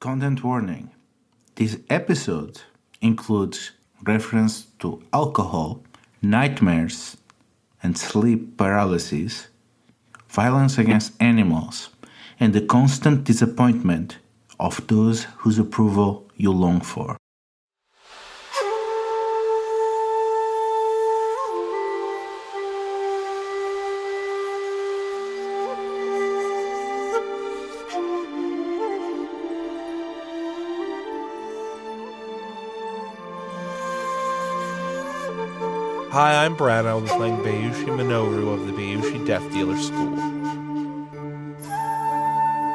Content warning this episode includes reference to alcohol, nightmares, and sleep paralysis, violence against animals, and the constant disappointment of those whose approval you long for. I'm Brad. I'll be playing Bayushi Minoru of the Bayushi Death Dealer School.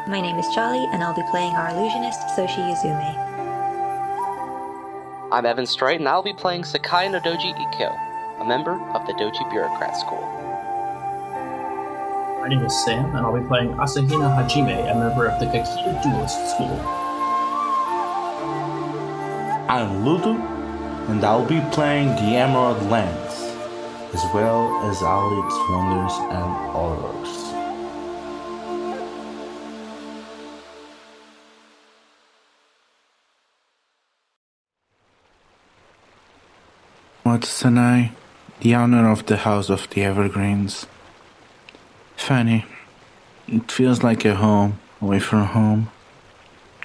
My name is Charlie, and I'll be playing our illusionist, Soshi Yuzume. I'm Evan Straight, and I'll be playing Sakai no Doji Ikkyo, a member of the Doji Bureaucrat School. My name is Sam, and I'll be playing Asahina Hajime, a member of the Kakita Duelist School. I'm Ludo, and I'll be playing the Emerald Lands, as well as all its wonders and horrors. Watsanai, the owner of the House of the Evergreens. Fanny, it feels like a home away from home.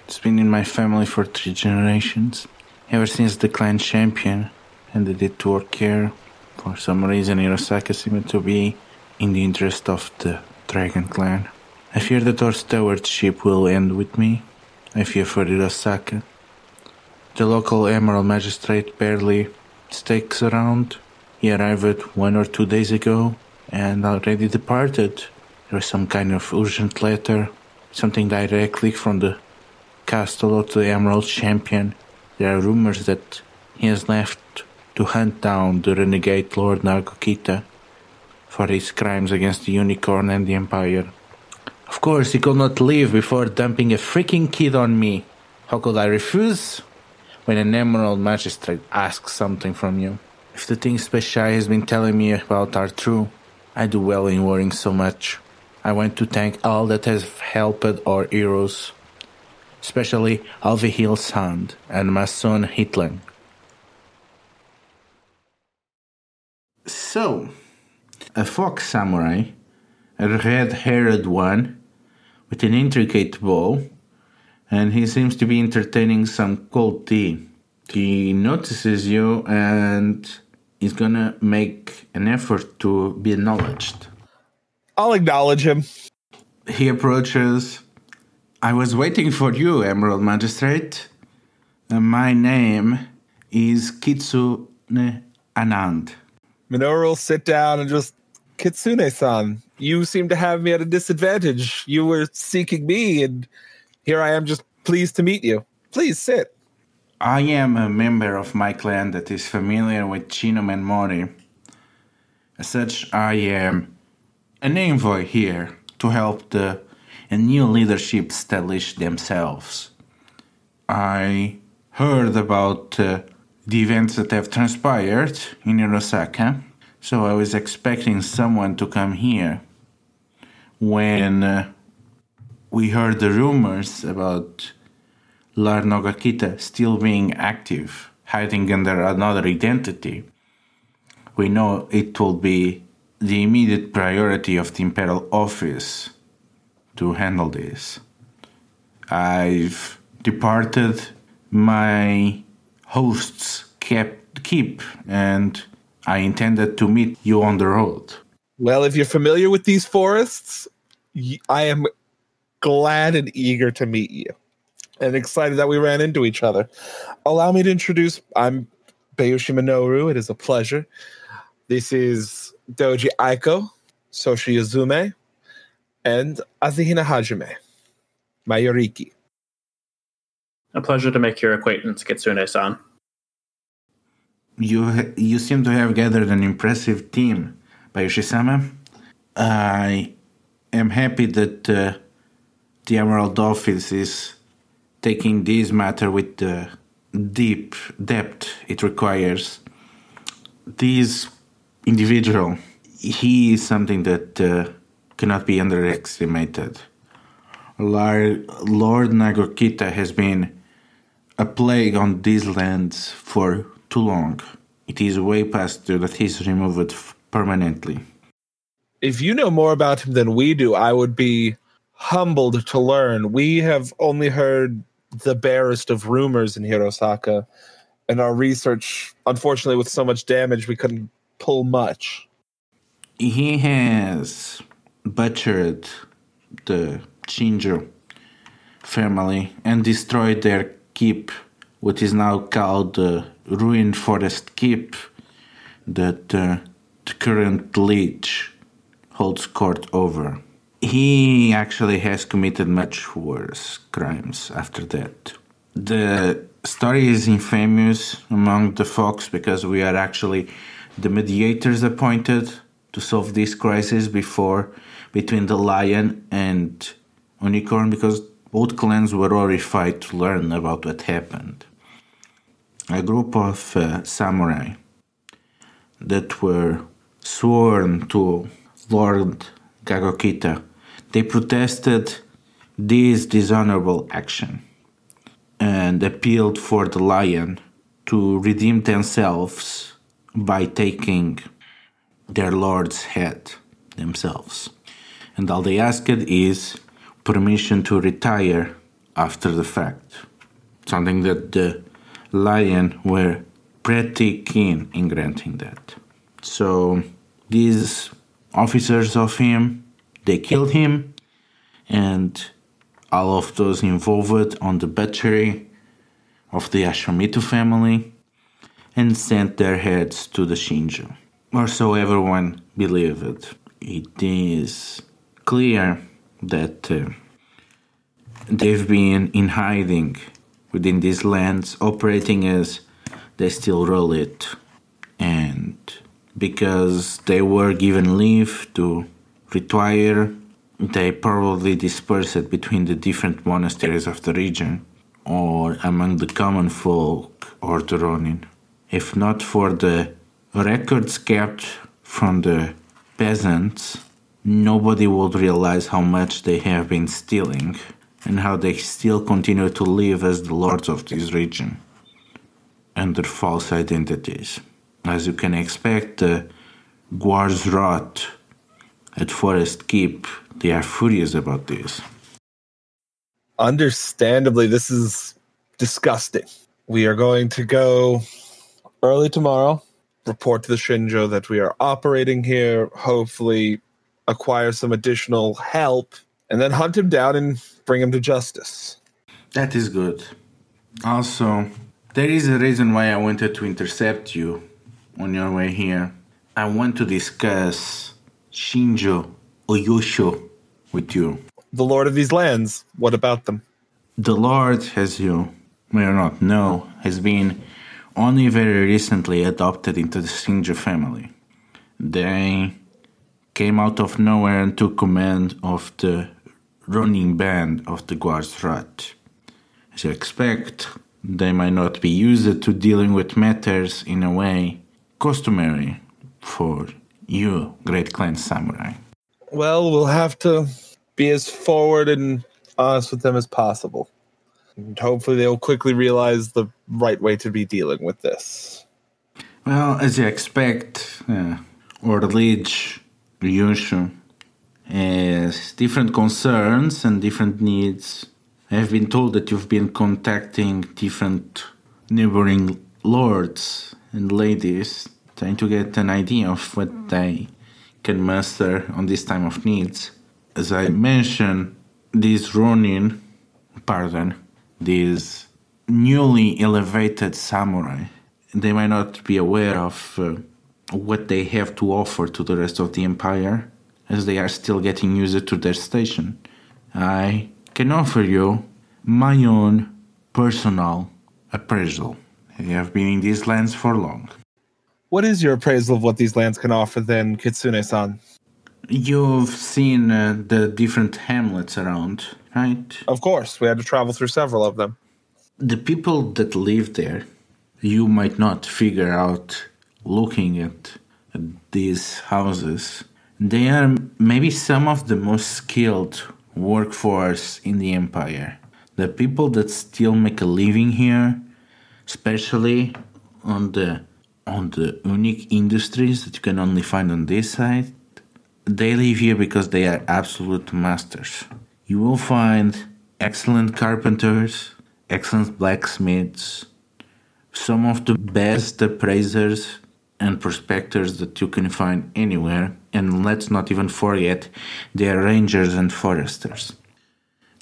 It's been in my family for three generations. Ever since the clan champion ended it to work here, for some reason Hirosaka seemed to be in the interest of the Dragon clan. I fear that our stewardship will end with me. I fear for Hirosaka. The local Emerald Magistrate barely sticks around. He arrived one or two days ago and already departed. There was some kind of urgent letter, something directly from the castle of the Emerald Champion. There are rumors that he has left to hunt down the renegade Lord Nagokita for his crimes against the Unicorn and the Empire. Of course, he could not leave before dumping a freaking kid on me. How could I refuse? When an Emerald Magistrate asks something from you. If the things Peshai has been telling me about are true, I do well in worrying so much. I want to thank all that has helped our heroes especially Alvihil Sand and Mason Hitler. So, a fox samurai, a red haired one, with an intricate bow, and he seems to be entertaining some cold tea. He notices you and is gonna make an effort to be acknowledged. I'll acknowledge him. He approaches I was waiting for you, Emerald Magistrate. Uh, my name is Kitsune Anand. Minoru will sit down and just, Kitsune san, you seem to have me at a disadvantage. You were seeking me, and here I am just pleased to meet you. Please sit. I am a member of my clan that is familiar with Shinomen Mori. As such, I am an envoy here to help the and new leadership establish themselves. I heard about uh, the events that have transpired in Hirosaka, so I was expecting someone to come here. When uh, we heard the rumors about Lord Nagokita still being active, hiding under another identity, we know it will be the immediate priority of the Imperial Office to handle this. I've departed my hosts kept keep and I intended to meet you on the road. Well, if you're familiar with these forests, I am glad and eager to meet you and excited that we ran into each other. Allow me to introduce I'm Bayushi Minoru. It is a pleasure. This is Doji Aiko, Soshi Yuzume, and Asahina Hajime, Mayuriki. A pleasure to make your acquaintance, Kitsune-san. You you seem to have gathered an impressive team, Bayushi-sama. I am happy that uh, the Emerald Office is taking this matter with the deep depth it requires. This individual, he is something that uh, cannot be underestimated. Lord Nagokita has been a plague on these lands for too long. It is way past due that he's removed permanently. If you know more about him than we do, I would be humbled to learn. We have only heard the barest of rumors in Hirosaka, and our research, unfortunately, with so much damage, we couldn't pull much. He has butchered the Shinjo family and destroyed their keep, what is now called the Ruined Forest Keep, that uh, the current leech holds court over. He actually has committed much worse crimes after that. The story is infamous among the folks because we are actually the mediators appointed to solve this crisis before between the lion and unicorn because both clans were horrified to learn about what happened. A group of uh, samurai that were sworn to Lord Nagokita, they protested this dishonorable action and appealed for the lion to redeem themselves by taking their lord's head themselves. And all they asked is permission to retire after the fact. Something that the lion were pretty keen in granting that. So these officers of him, they killed him and all of those involved on the butchery of the Ashamitu family and sent their heads to the Shinjo. Or so everyone believed. It is clear that uh, they've been in hiding within these lands, operating as they still rule it. And because they were given leave to retire, they probably dispersed between the different monasteries of the region or among the common folk or the Ronin. If not for the records kept from the peasants, nobody would realize how much they have been stealing and how they still continue to live as the lords of this region under false identities. As you can expect, the Guards rot at Forest Keep, they are furious about this. Understandably, this is disgusting. We are going to go early tomorrow, report to the Shinjo that we are operating here, hopefully acquire some additional help, and then hunt him down and bring him to justice. That is good. Also, there is a reason why I wanted to intercept you on your way here. I want to discuss Shinjo Oyosho with you. The Lord of these lands, what about them? The Lord, as you may or not know, has been only very recently adopted into the Shinjo family. They came out of nowhere and took command of the running band of the Guards Rat. As you expect, they might not be used to dealing with matters in a way customary for you, Great Clan Samurai. Well, we'll have to be as forward and honest with them as possible. And hopefully, they'll quickly realize the right way to be dealing with this. Well, as you expect, uh, our liege, Ryushu, has different concerns and different needs. I have been told that you've been contacting different neighboring lords and ladies, trying to get an idea of what they can muster on this time of needs. As I mentioned, these Ronin, pardon, these newly elevated samurai, they might not be aware of uh, what they have to offer to the rest of the empire, as they are still getting used to their station. I can offer you my own personal appraisal. I have been in these lands for long. What is your appraisal of what these lands can offer, then, Kitsune san? You've seen uh, the different hamlets around, right? Of course, we had to travel through several of them. The people that live there, you might not figure out looking at, at these houses. They are maybe some of the most skilled workforce in the empire. The people that still make a living here, especially on the on the unique industries that you can only find on this side, they live here because they are absolute masters. You will find excellent carpenters, excellent blacksmiths, some of the best appraisers and prospectors that you can find anywhere, and let's not even forget the rangers and foresters.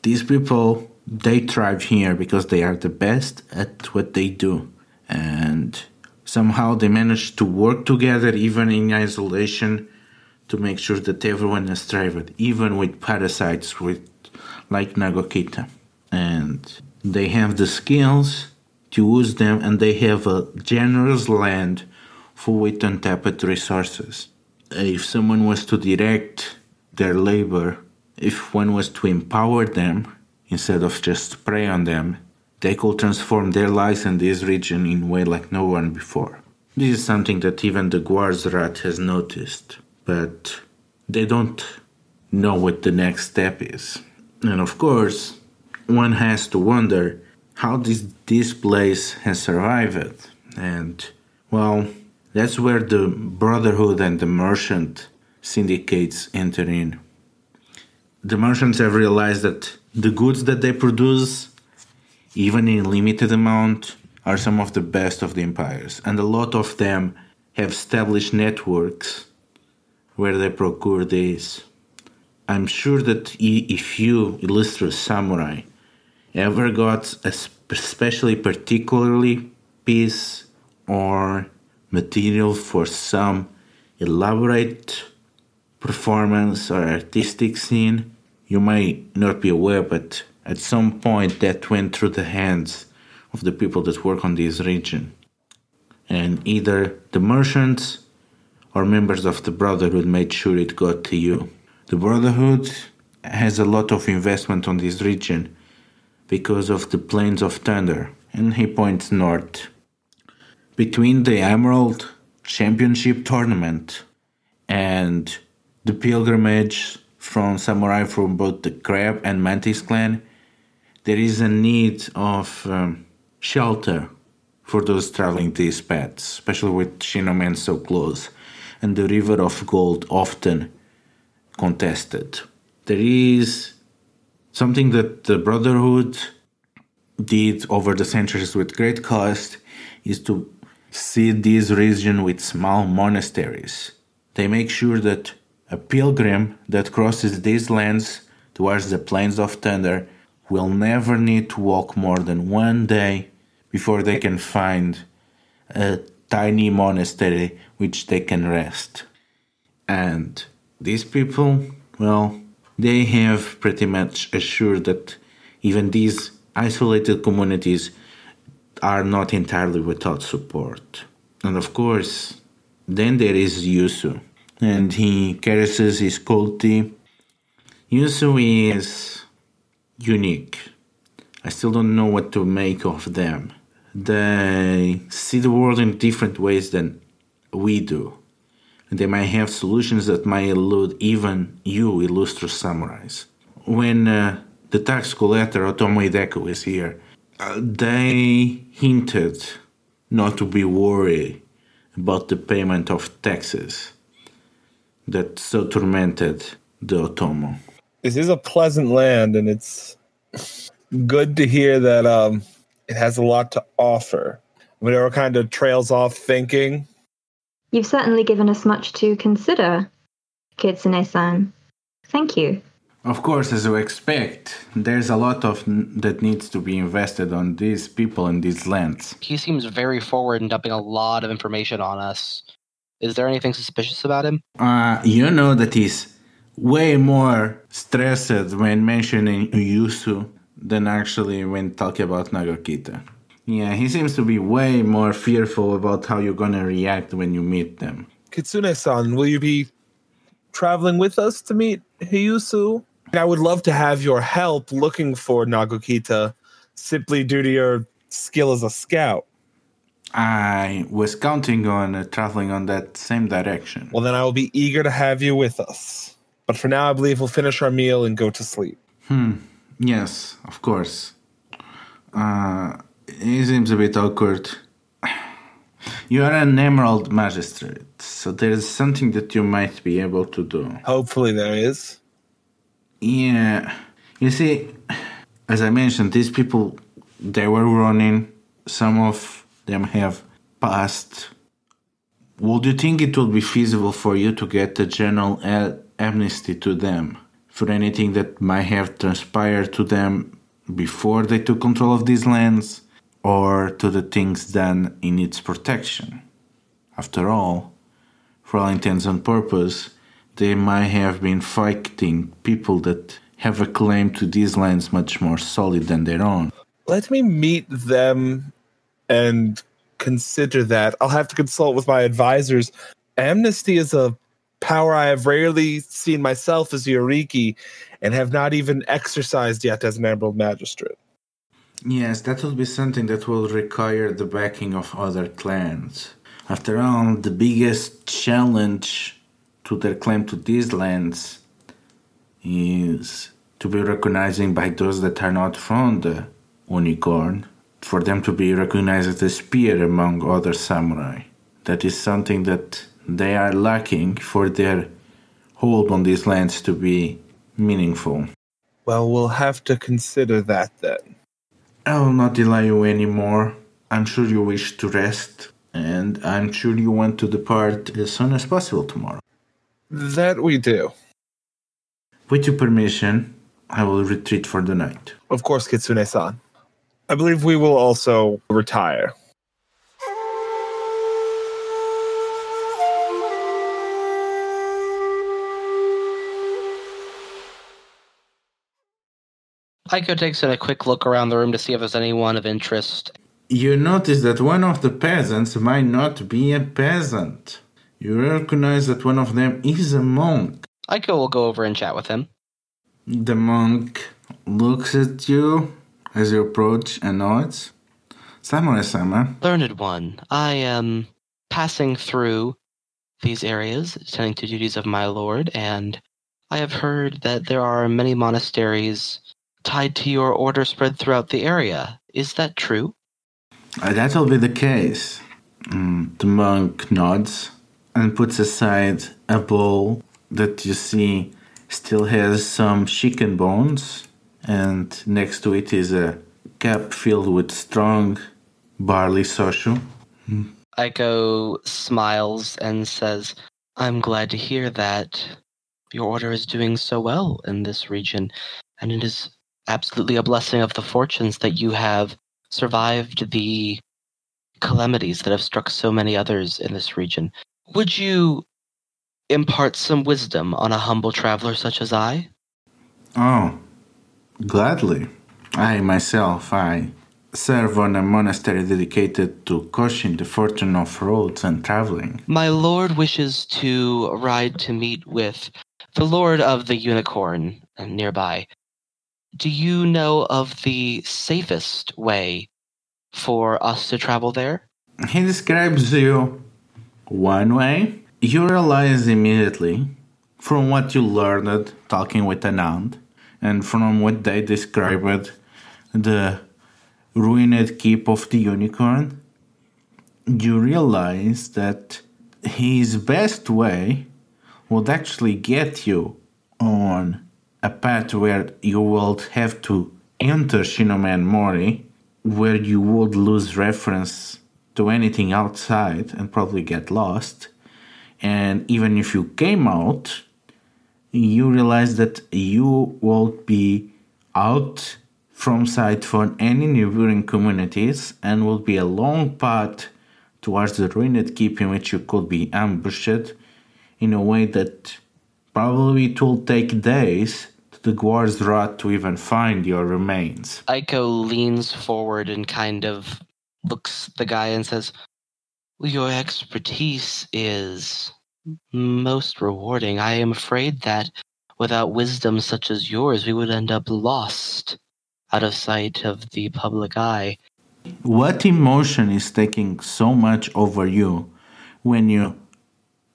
These people they thrive here because they are the best at what they do, and somehow they manage to work together even in isolation to make sure that everyone is thrived, even with parasites with like Nagokita. And they have the skills to use them and they have a generous land full with untapped resources. If someone was to direct their labor, if one was to empower them instead of just prey on them, they could transform their lives in this region in a way like no one before. This is something that even the Guarzrat has noticed, but they don't know what the next step is. And of course, one has to wonder how this, this place has survived. And, well, that's where the Brotherhood and the merchant syndicates enter in. The merchants have realized that the goods that they produce, even in limited amount, are some of the best of the empires, and a lot of them have established networks where they procure these. I'm sure that if you, illustrious samurai, ever got a especially particularly piece or material for some elaborate performance or artistic scene, you might not be aware, but at some point that went through the hands of the people that work on this region. And either the merchants or members of the Brotherhood made sure it got to you. The Brotherhood has a lot of investment on this region because of the Plains of Thunder, and he points north. Between the Emerald Championship Tournament and the pilgrimage from samurai from both the Crab and Mantis clan, there is a need of um, shelter for those traveling these paths, especially with Shinomen so close, and the River of Gold often contested. There is something that the Brotherhood did over the centuries with great cost is to seed this region with small monasteries. They make sure that a pilgrim that crosses these lands towards the plains of thunder will never need to walk more than one day before they can find a tiny monastery which they can rest. And these people, well, they have pretty much assured that even these isolated communities are not entirely without support. And of course, then there is Yusu, and he caresses his culti. Yusu is unique. I still don't know what to make of them. They see the world in different ways than we do. And they might have solutions that might elude even you, illustrious samurais. When uh, the tax collector Otomo Hideko is here, uh, they hinted not to be worried about the payment of taxes that so tormented the Otomo. This is a pleasant land, and it's good to hear that um, it has a lot to offer. Whatever kind of trails off thinking. You've certainly given us much to consider, Kitsune-san. Thank you. Of course, as you expect, there's a lot of that needs to be invested on these people and these lands. He seems very forward and dumping a lot of information on us. Is there anything suspicious about him? Uh, you know that he's way more stressed when mentioning Yusu than actually when talking about Nagokita. Yeah, he seems to be way more fearful about how you're gonna react when you meet them. Kitsune-san, will you be traveling with us to meet Hiyusu? I would love to have your help looking for Nagokita simply due to your skill as a scout. I was counting on uh, traveling on that same direction. Well, then I will be eager to have you with us. But for now, I believe we'll finish our meal and go to sleep. Yes, of course. Uh, it seems a bit awkward. You are an emerald magistrate, so there is something that you might be able to do. Hopefully, there is. Yeah, you see, as I mentioned, these people they were running. Some of them have passed. Would you think it would be feasible for you to get a general amnesty to them for anything that might have transpired to them before they took control of these lands, or to the things done in its protection? After all, for all intents and purpose, they might have been fighting people that have a claim to these lands much more solid than their own. Let me meet them and consider that. I'll have to consult with my advisors. Amnesty is a power I have rarely seen myself as Yoriki and have not even exercised yet as an Emerald Magistrate. Yes, that will be something that will require the backing of other clans. After all, the biggest challenge to their claim to these lands is to be recognized by those that are not from the unicorn, for them to be recognized as a spear among other samurai. That is something that they are lacking for their hold on these lands to be meaningful. Well, we'll have to consider that then. I will not delay you anymore. I'm sure you wish to rest, and I'm sure you want to depart as soon as possible tomorrow. That we do. With your permission, I will retreat for the night. Of course, Kitsune san. I believe we will also retire. Aiko takes a quick look around the room to see if there's anyone of interest. You notice that one of the peasants might not be a peasant. You recognize that one of them is a monk. Aiko will go over and chat with him. The monk looks at you as you approach and nods. Samurai sama, Learned one, I am passing through these areas, attending to duties of my lord, and I have heard that there are many monasteries tied to your order spread throughout the area. Is that true? Uh, that will be the case. Mm, the monk nods and puts aside a bowl that you see still has some chicken bones, and next to it is a cup filled with strong barley soshu. Aiko smiles and says, I'm glad to hear that your order is doing so well in this region, and it is absolutely a blessing of the fortunes that you have survived the calamities that have struck so many others in this region. Would you impart some wisdom on a humble traveler such as I? Oh, gladly. I myself, I serve on a monastery dedicated to Koshin, the fortune of roads and traveling. My lord wishes to ride to meet with the lord of the unicorn nearby. Do you know of the safest way for us to travel there? He describes you one way. You realize immediately from what you learned talking with Anand and from what they described the ruined keep of the unicorn, you realize that his best way would actually get you on a path where you would have to enter Shinomen Mori, where you would lose reference to anything outside and probably get lost. And even if you came out, you realize that you won't be out from sight for any neighboring communities and will be a long path towards the ruined keep in which you could be ambushed in a way that probably it will take days to the guards rot to even find your remains. Aiko leans forward and kind of looks the guy and says, "Well, Your expertise is most rewarding. I am afraid that without wisdom such as yours, we would end up lost out of sight of the public eye. What emotion is taking so much over you when you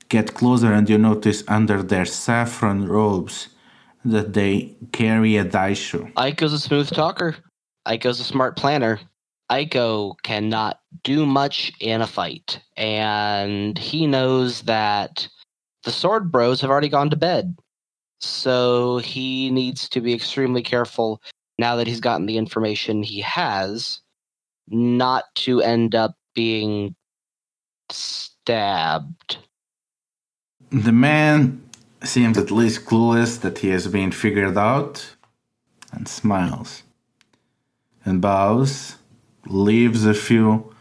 get closer and you notice under their saffron robes that they carry a daisho. Aiko's a smooth talker. Aiko's a smart planner. Aiko cannot do much in a fight, and he knows that the sword bros have already gone to bed. So he needs to be extremely careful now that he's gotten the information he has, not to end up being stabbed. The man seems at least clueless that he has been figured out and smiles and bows, leaves a few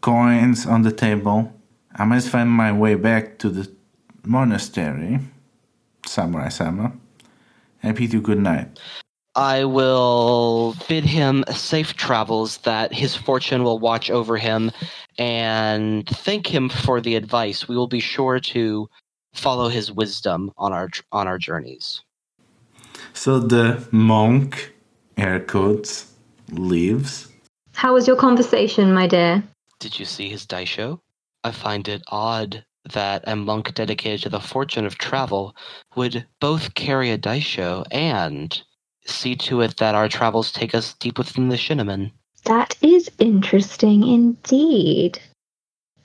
coins on the table. I must find my way back to the monastery, Samurai Sama. I bid you good night. I will bid him safe travels, that his fortune will watch over him, and thank him for the advice. We will be sure to follow his wisdom on our on our journeys. So the monk, air quotes, leaves. How was your conversation, my dear? Did you see his daisho? I find it odd that a monk dedicated to the fortune of travel would both carry a daisho and see to it that our travels take us deep within the Shinomen. That is interesting indeed.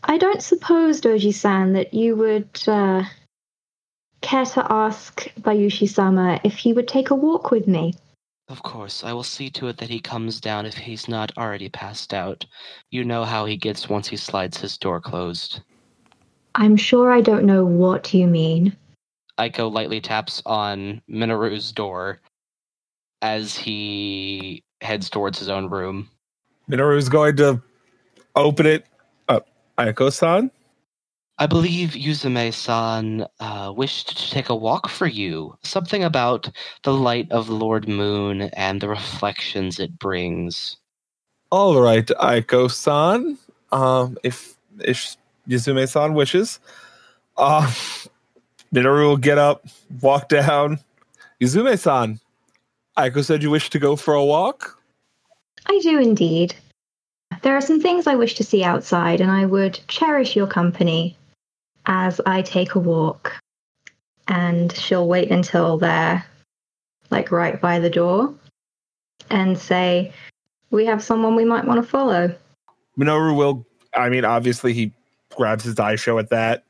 I don't suppose, Doji san, that you would uh, care to ask Bayushi sama if he would take a walk with me. Of course, I will see to it that he comes down if he's not already passed out. You know how he gets once he slides his door closed. I'm sure I don't know what you mean. Aiko lightly taps on Minoru's door as he heads towards his own room. Minoru's going to open it up. Aiko-san? I believe Yuzume-san uh, wished to take a walk for you. Something about the light of Lord Moon and the reflections it brings. All right, Aiko-san. Um, if if Yuzume-san wishes, uh, Minoru will get up, walk down. Yuzume-san, Aiko said you wish to go for a walk. I do indeed. There are some things I wish to see outside, and I would cherish your company as I take a walk. And she'll wait until they're like right by the door and say, We have someone we might want to follow. Minoru will. I mean, obviously, he grabs his daisho at that,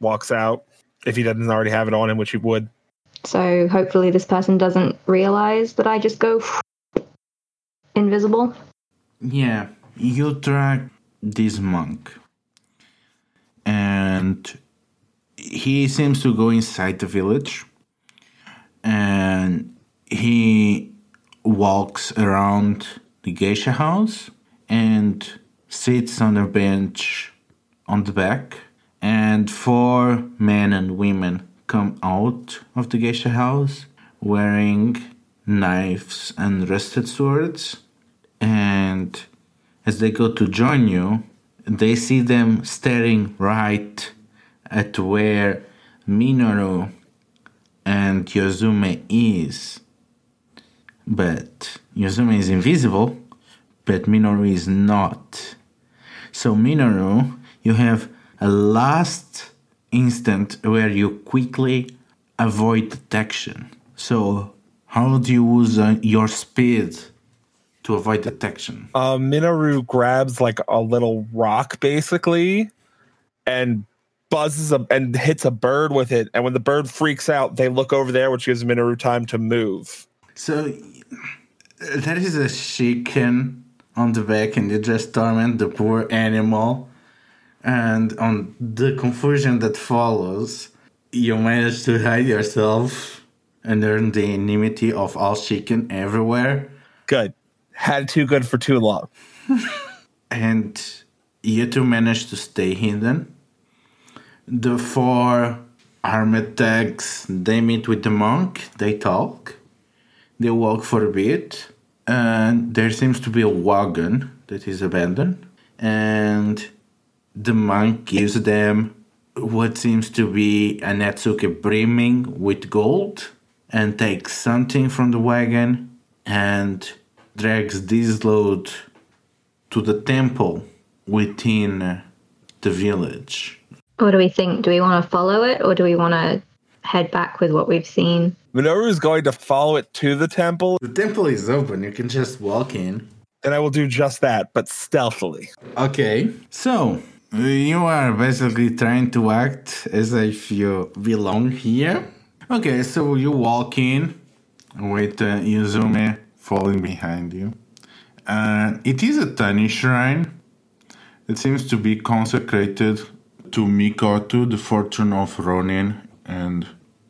walks out. If he doesn't already have it on him, which he would. So hopefully, this person doesn't realize that I just go invisible. Yeah, you track this monk. And he seems to go inside the village. And he walks around the geisha house and sits on a bench on the back. And four men and women come out of the geisha house wearing knives and rusted swords. And as they go to join you, they see them staring right at where Minoru and Yuzume is. But Yuzume is invisible, but Minoru is not. So, Minoru, you have a last instant where you quickly avoid detection. So, how do you use uh, your speed to avoid detection? Uh, Minoru grabs like a little rock, basically, and buzzes a, and hits a bird with it. And when the bird freaks out, they look over there, which gives Minoru time to move. So, that is a chicken on the back, and you just torment the poor animal. And on the confusion that follows, you manage to hide yourself and earn the enmity of all chicken everywhere. Good. Had too good for too long. and you two manage to stay hidden. The four armored tags they meet with the monk, they talk, they walk for a bit, and there seems to be a wagon that is abandoned, and the monk gives them what seems to be a netsuke brimming with gold and takes something from the wagon and drags this load to the temple within the village. What do we think? Do we want to follow it or do we want to head back with what we've seen. Minoru is going to follow it to the temple, The temple is open. You can just walk in. and I will do just that, but stealthily. Okay. So you are basically trying to act as if you belong here. Okay, so you walk in with uh, Yuzume falling behind you. Uh, it is a tiny shrine. It seems to be consecrated to Mikoto, the fortune of Ronin, and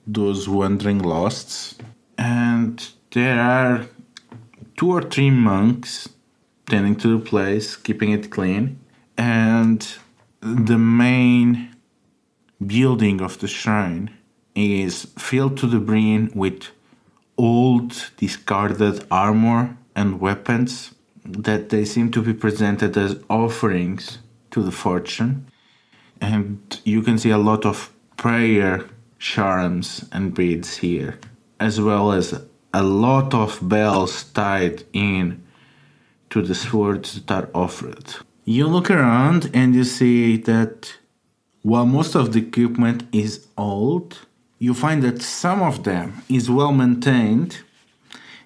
those wandering losts. And there are two or three monks tending to the place, keeping it clean. And the main building of the shrine is filled to the brim with old, discarded armor and weapons that they seem to be presented as offerings to the fortune. And you can see a lot of prayer charms and beads here, as well as a lot of bells tied in to the swords that are offered. You look around and you see that while most of the equipment is old, you find that some of them is well maintained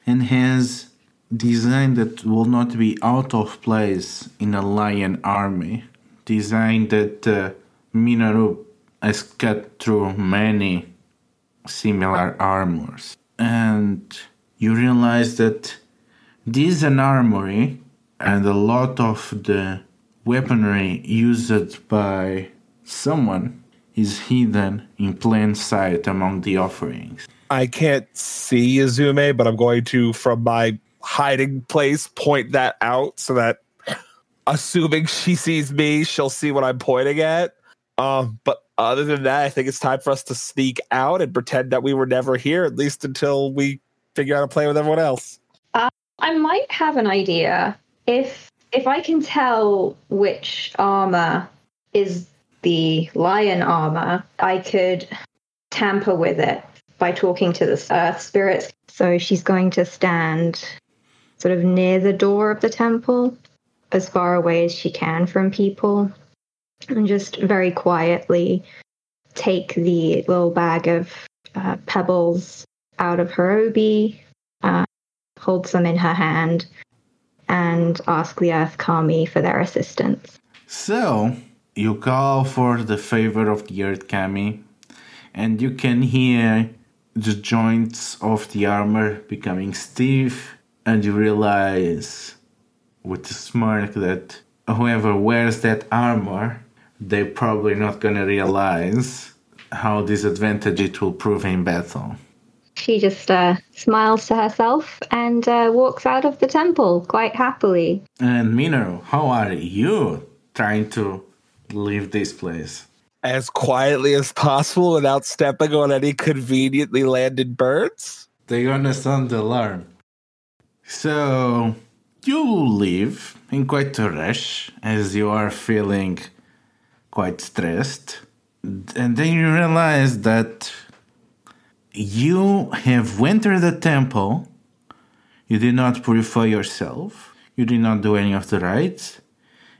and has design that will not be out of place in a lion army. Design that uh, Minoru has cut through many similar armors. And you realize that this is an armory and a lot of the weaponry used by someone is hidden in plain sight among the offerings. I can't see Yuzume, but I'm going to, from my hiding place, point that out so that assuming she sees me, she'll see what I'm pointing at. Um, but other than that, I think it's time for us to sneak out and pretend that we were never here, at least until we figure out to play with everyone else. I might have an idea. If if I can tell which armor is the lion armor, I could tamper with it by talking to the earth spirits. So she's going to stand sort of near the door of the temple, as far away as she can from people, and just very quietly take the little bag of uh, pebbles out of her obi, uh, hold some in her hand, and ask the Earth Kami for their assistance. So, you call for the favor of the Earth Kami, and you can hear the joints of the armor becoming stiff, and you realize with a smirk that whoever wears that armor, they're probably not gonna realize how disadvantaged it will prove in battle. She just uh, smiles to herself and uh, walks out of the temple quite happily. And Minoru, how are you trying to leave this place? As quietly as possible without stepping on any conveniently landed birds. They're gonna sound the alarm. So you leave in quite a rush as you are feeling quite stressed. And then you realize that you have entered the temple. You did not purify yourself. You did not do any of the rites.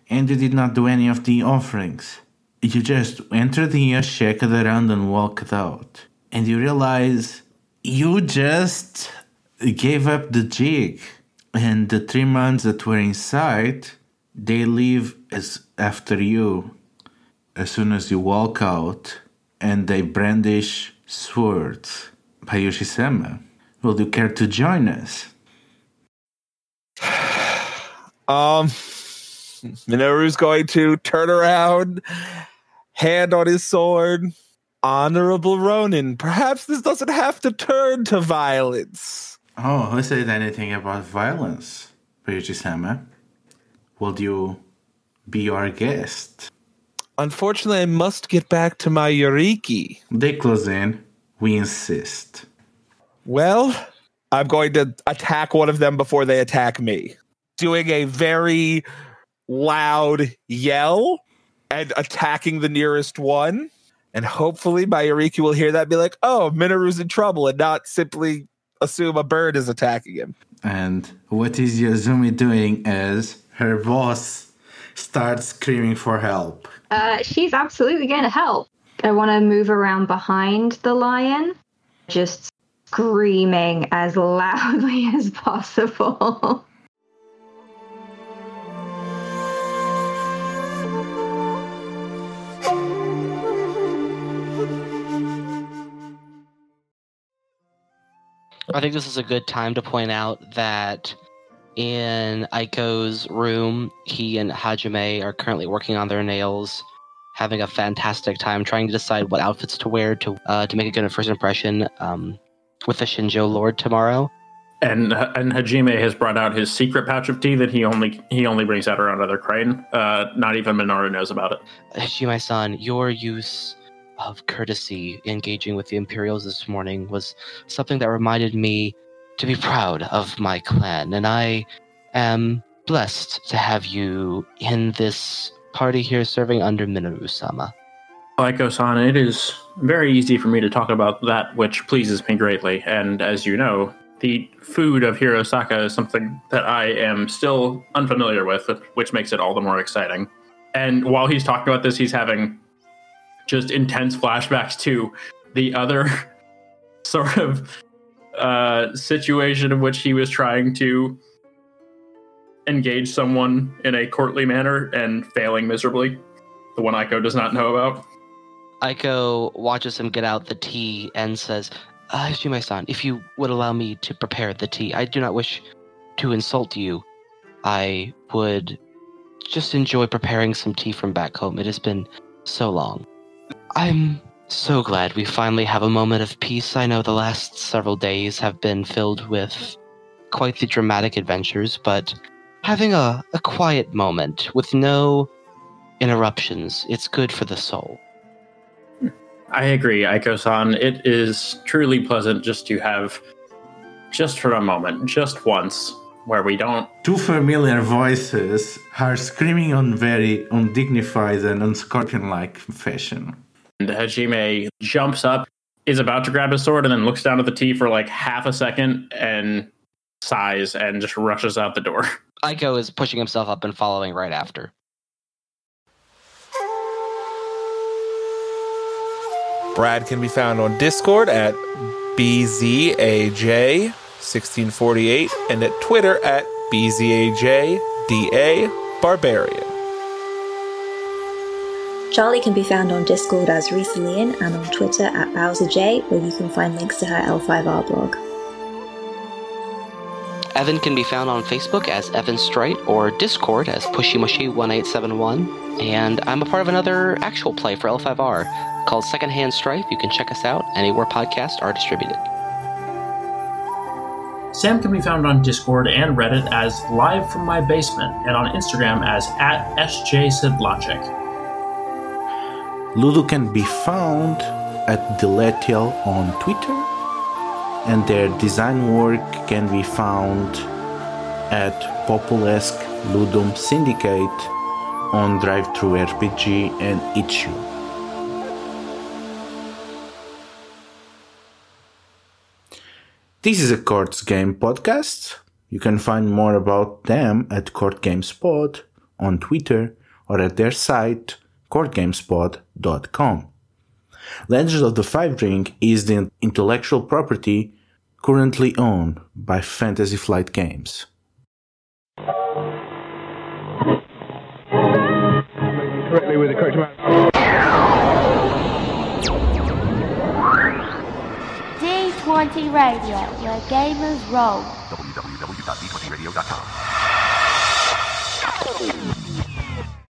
And you did not do any of the offerings. You just entered here, checked around, and walked out. And you realize you just gave up the jig. And the three months that were inside, they leave as after you as soon as you walk out and they brandish swords. Bayushi-sama, will you care to join us? Um, Minoru's going to turn around, hand on his sword. Honorable Ronin, perhaps this doesn't have to turn to violence. Oh, who said anything about violence? Bayushi-sama, will you be our guest? Unfortunately, I must get back to my close in. We insist. Well, I'm going to attack one of them before they attack me. Doing a very loud yell and attacking the nearest one. And hopefully my Yoriki will hear that and be like, oh, Minoru's in trouble and not simply assume a bird is attacking him. And what is Yuzume doing as her boss starts screaming for help? Uh, she's absolutely going to help. I want to move around behind the lion, just screaming as loudly as possible. I think this is a good time to point out that in Aiko's room, he and Hajime are currently working on their nails, having a fantastic time trying to decide what outfits to wear to uh, to make a good first impression um, with the Shinjo Lord tomorrow. And and Hajime has brought out his secret pouch of tea that he only he only brings out around other crane. Uh, not even Minoru knows about it. Hajime-san, your use of courtesy engaging with the Imperials this morning was something that reminded me to be proud of my clan, and I am blessed to have you in this party here serving under Minoru sama. Aiko san, it is very easy for me to talk about that which pleases me greatly, and as you know, the food of Hirosaka is something that I am still unfamiliar with, which makes it all the more exciting. And while he's talking about this, he's having just intense flashbacks to the other sort of uh, situation in which he was trying to engage someone in a courtly manner and failing miserably. The one Aiko does not know about. Aiko watches him get out the tea and says, uh, my son, if you would allow me to prepare the tea, I do not wish to insult you. I would just enjoy preparing some tea from back home. It has been so long. I'm so glad we finally have a moment of peace. I know the last several days have been filled with quite the dramatic adventures, but having a, a quiet moment with no interruptions, it's good for the soul. I agree, Aiko-san. It is truly pleasant just to have, just for a moment, just once, where we don't. Two familiar voices are screaming on very undignified and unscorpion-like fashion. And Hajime jumps up, is about to grab his sword, and then looks down at the tea for like half a second and sighs and just rushes out the door. Aiko is pushing himself up and following right after. Brad can be found on Discord at BZAJ1648 and at Twitter at BZAJDA Barbarian. Charlie can be found on Discord as Resilian and on Twitter at BowserJ, where you can find links to her L5R blog. Evan can be found on Facebook as Evan Strite or Discord as PushyMushy1871. And I'm a part of another actual play for L5R called Secondhand Strife. You can check us out anywhere podcasts are distributed. Sam can be found on Discord and Reddit as Live from My Basement and on Instagram as at SJSidlachik. Ludo can be found at Deletial on Twitter, and their design work can be found at Populesque Ludum Syndicate on Drive Thru RPG and Itch.io. This is a Court Games podcast. You can find more about them at Court Games Pod on Twitter or at their site courtgamespod.com. Legends of the Five Ring is the intellectual property currently owned by Fantasy Flight Games. correctly with the correct amount. D20 Radio, where gamers roll. www.d20radio.com.